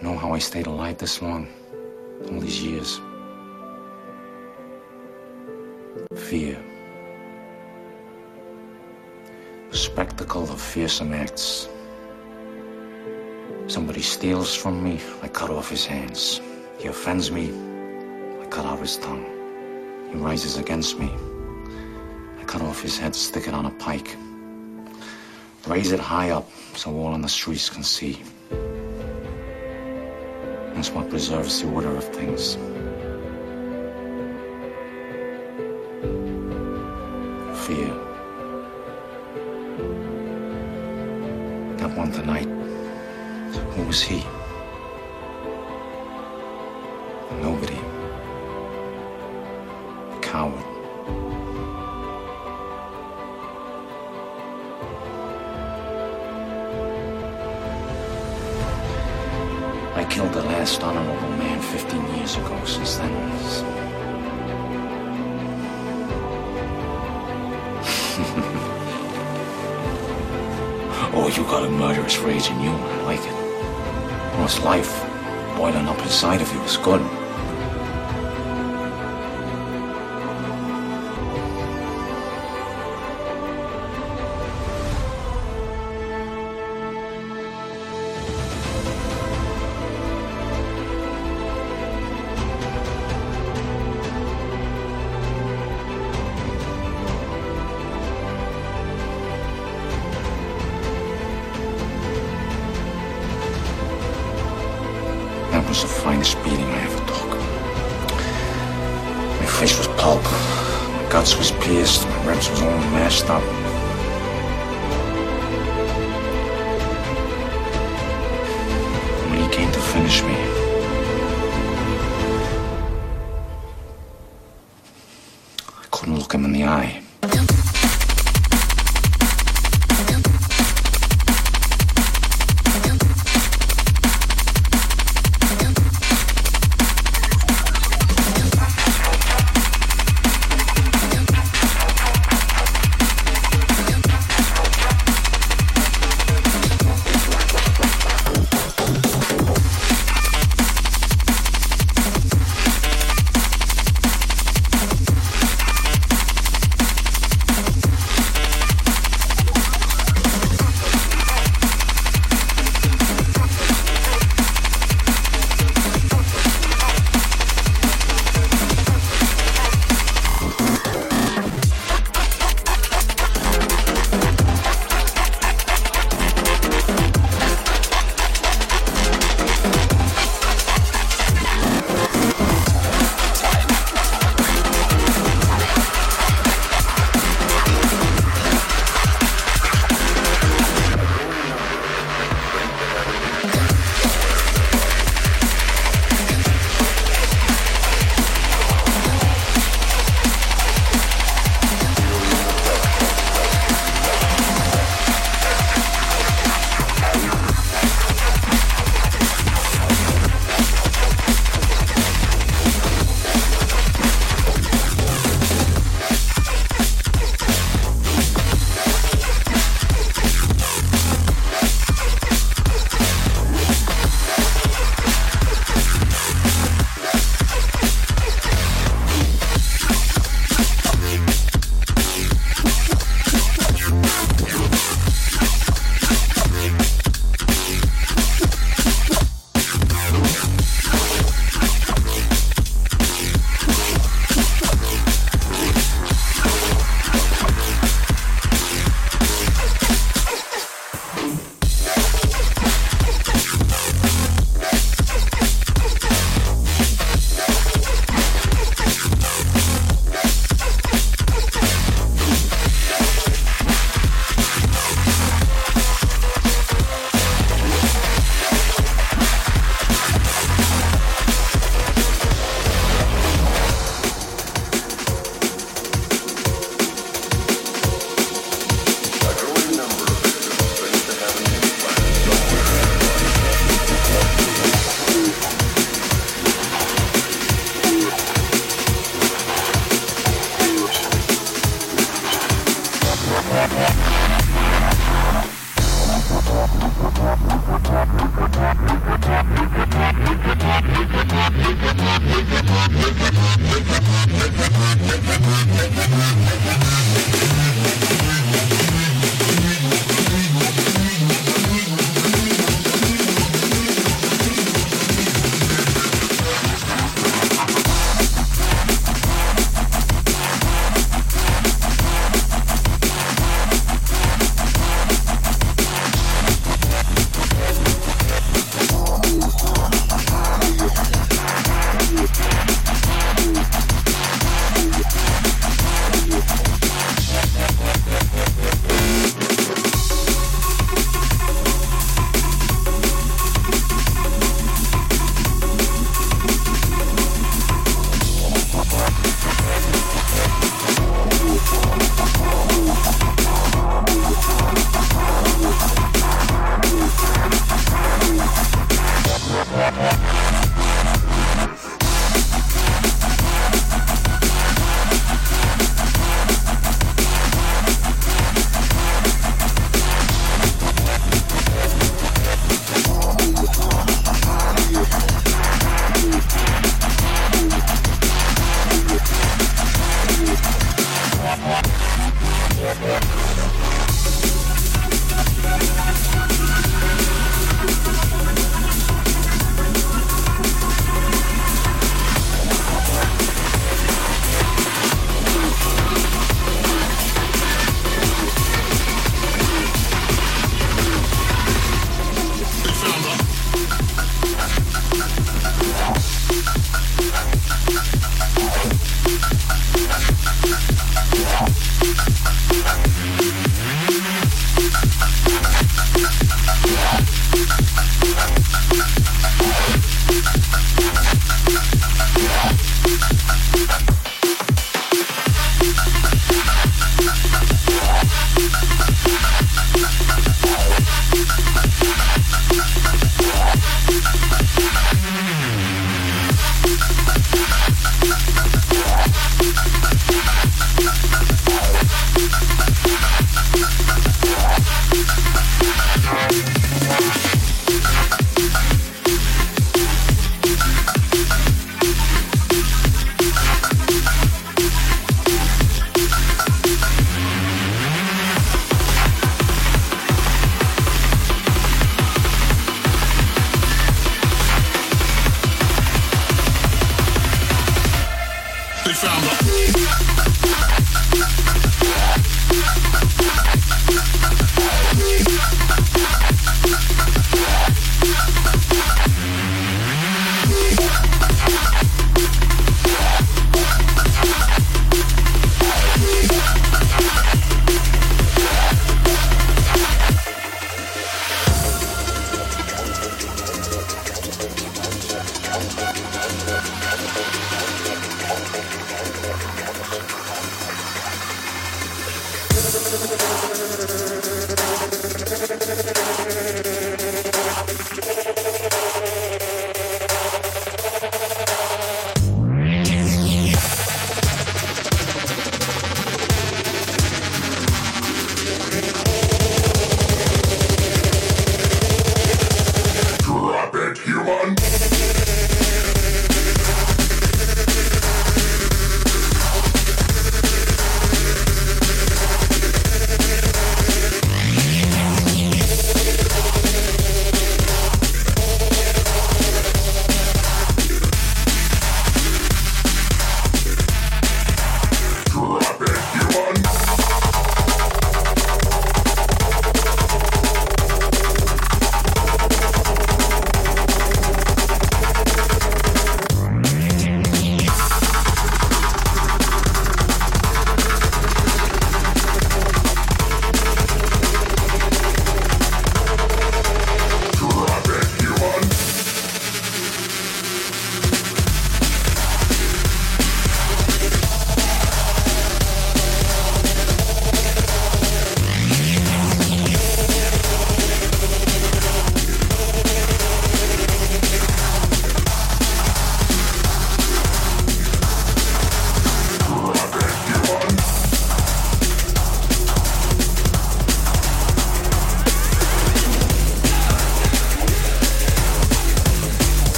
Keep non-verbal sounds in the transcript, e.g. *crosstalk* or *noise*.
You know how I stayed alive this long? All these years? Fear. The spectacle of fearsome acts. Somebody steals from me, I cut off his hands. He offends me, I cut out his tongue. He rises against me, I cut off his head, stick it on a pike. Raise it high up so all on the streets can see. That's what preserves the order of things. Fear. Killed the last honorable man 15 years ago. Since then, it's- *laughs* oh, you got a murderous rage in you. I like it. It's life boiling up inside of you. is good. Couldn't look him in the eye.